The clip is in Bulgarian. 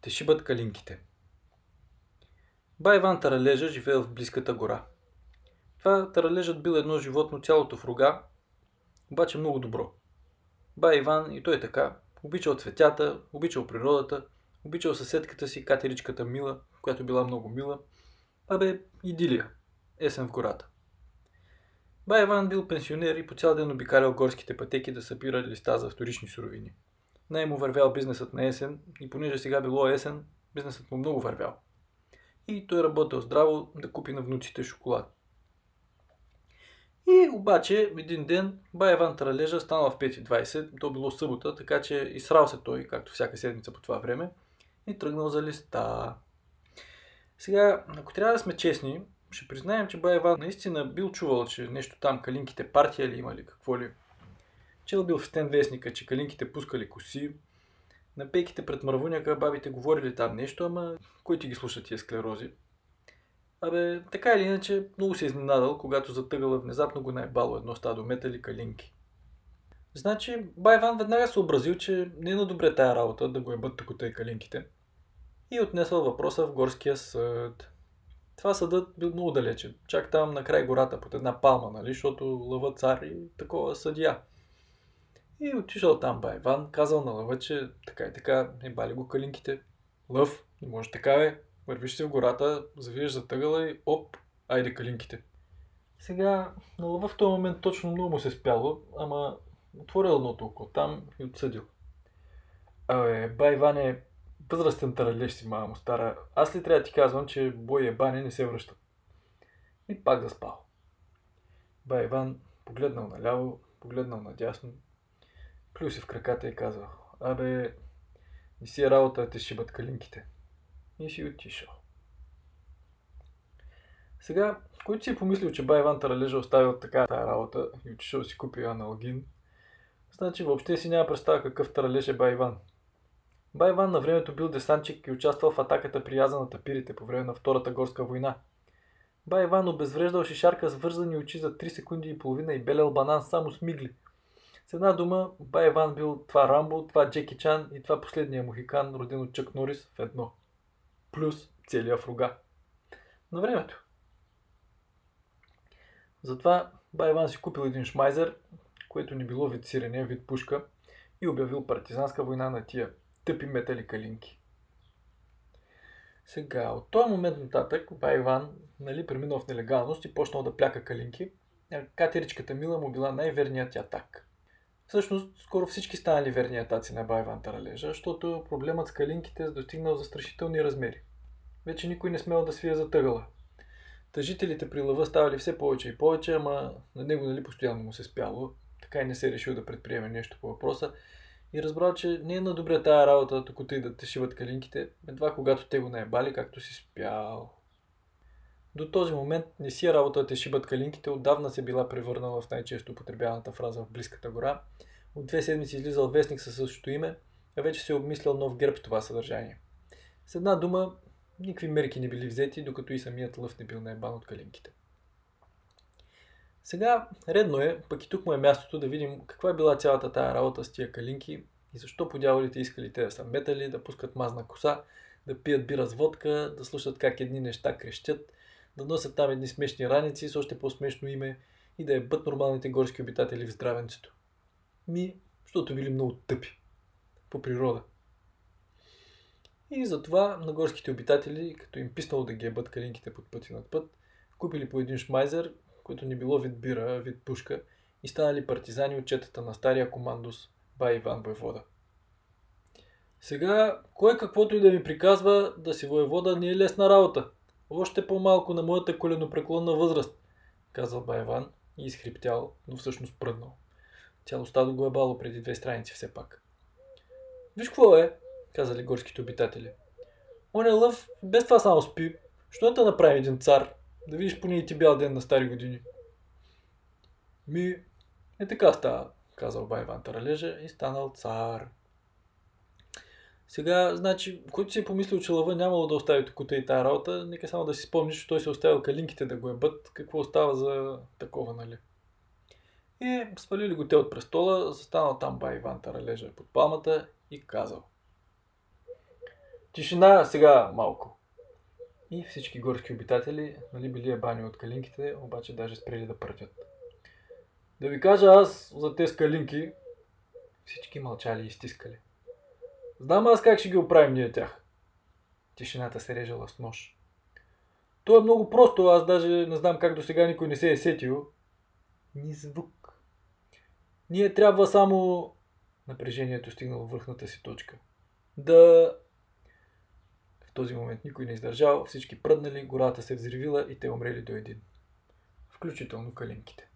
Те шибат калинките. Бай Иван Таралежа живеел в близката гора. Това Таралежът бил едно животно цялото в рога, обаче много добро. Бай Иван и той така, обичал цветята, обичал природата, обичал съседката си, катеричката Мила, която била много мила. Абе, идилия. Есен в гората. Бай Иван бил пенсионер и по цял ден обикалял горските пътеки да събира листа за вторични суровини. Най му вървял бизнесът на есен и понеже сега било есен, бизнесът му много вървял. И той работил здраво да купи на внуците шоколад. И обаче един ден бай Иван Тралежа станал в 5.20, то било събота, така че изсрал се той, както всяка седмица по това време, и тръгнал за листа. Сега, ако трябва да сме честни, ще признаем, че бай Иван наистина бил чувал, че нещо там калинките партия ли имали, какво ли. Чел бил в стен вестника, че калинките пускали коси. На пейките пред мървуняка бабите говорили там нещо, ама кой ти ги слуша тия склерози? Абе, така или иначе, много се изненадал, когато затъгала внезапно го наебало едно стадо метали калинки. Значи, Байван веднага се образил, че не е на добре тая работа да го ебат тук и калинките. И отнесъл въпроса в горския съд. Това съдът бил много далече. Чак там на край гората, под една палма, нали, защото лъва цар и такова съдия. И отишъл там Байван, казал на лъва, че така и така, не бали го калинките. Лъв, не може така бе. Вървиш се в гората, завиеш за тъгъла и оп, айде калинките. Сега, на лъва в този момент точно много му се спяло, ама отворил едното око там и отсъдил. Абе, бай Иване, възрастен таралеж си, мамо стара. Аз ли трябва да ти казвам, че бой е бане не се връща? И пак заспал. Бай Иван погледнал наляво, погледнал надясно, плюс си в краката и казал, абе, не си е работа те шибат калинките и си отишъл. Сега, който си е помислил, че Бай Иван Таралежа оставил така тази работа и отишъл си купи аналогин, значи въобще си няма представа какъв таралеж е Бай Иван. Бай Иван на времето бил десантчик и участвал в атаката при яза на тапирите по време на Втората горска война. Бай Иван обезвреждал шишарка с вързани очи за 3 секунди и половина и белел банан само с мигли. С една дума, Бай Иван бил това Рамбо, това Джеки Чан и това последния мухикан, роден от Чък Норис в едно плюс целия фруга. На времето. Затова Байван си купил един шмайзер, което не било вид сирене, вид пушка и обявил партизанска война на тия тъпи метали калинки. Сега, от този момент нататък, Байван нали, преминал в нелегалност и почнал да пляка калинки. Катеричката Мила му била най-верният ятак. Всъщност, скоро всички станали верни атаци на Байван Таралежа, защото проблемът с калинките достигнал застрашителни размери. Вече никой не смел да свие за тъгъла. Тъжителите при лъва ставали все повече и повече, ама на него нали постоянно му се спяло. Така и не се решил да предприеме нещо по въпроса. И разбрал, че не е на добре тая работа, докато и да те шиват калинките, едва когато те го наебали, както си спял. До този момент не си е работа те шибат калинките, отдавна се била превърнала в най-често употребяваната фраза в близката гора. От две седмици излизал вестник със същото име, а вече се е обмислял нов герб това съдържание. С една дума, никакви мерки не били взети, докато и самият лъв не бил наебан от калинките. Сега редно е, пък и тук му е мястото да видим каква е била цялата тая работа с тия калинки и защо по дяволите искали те да са метали, да пускат мазна коса, да пият бира с водка, да слушат как едни неща крещят, да носят там едни смешни раници с още по-смешно име и да е бът нормалните горски обитатели в здравенцето. Ми, защото били много тъпи. По природа. И затова на горските обитатели, като им писнало да ги ебат калинките под пъти над път, купили по един шмайзер, който не било вид бира, вид пушка, и станали партизани от четата на стария командос Бай Иван Войвода. Сега, кой каквото и да ми приказва да си воевода не е лесна работа. Още по-малко на моята коленопреклонна възраст, казал Байван и изхриптял, но всъщност пръднал. Цяло стадо го е бало преди две страници все пак. Виж какво е, казали горските обитатели. Он е лъв, без това само спи. Що да направи един цар? Да видиш поне и ти бял ден на стари години. Ми, е така става, казал Байван Таралежа и станал цар. Сега, значи, който си е помислил, че лъва нямало да остави тук и тази работа, нека само да си спомниш, че той се оставил калинките да го ебат, какво остава за такова, нали? И свалили го те от престола, застанал там бай Иван Таралежа под палмата и казал. тишина сега малко. И всички горски обитатели, нали, били е бани от калинките, обаче даже спрели да пратят. Да ви кажа аз за тези калинки, всички мълчали и стискали. Знам аз как ще ги оправим ние тях. Тишината се режала с нож. То е много просто, аз даже не знам как до сега никой не се е сетил. Ни звук. Ние трябва само... Напрежението стигнало върхната си точка. Да... В този момент никой не издържал, всички пръднали, гората се взривила и те умрели до един. Включително калинките.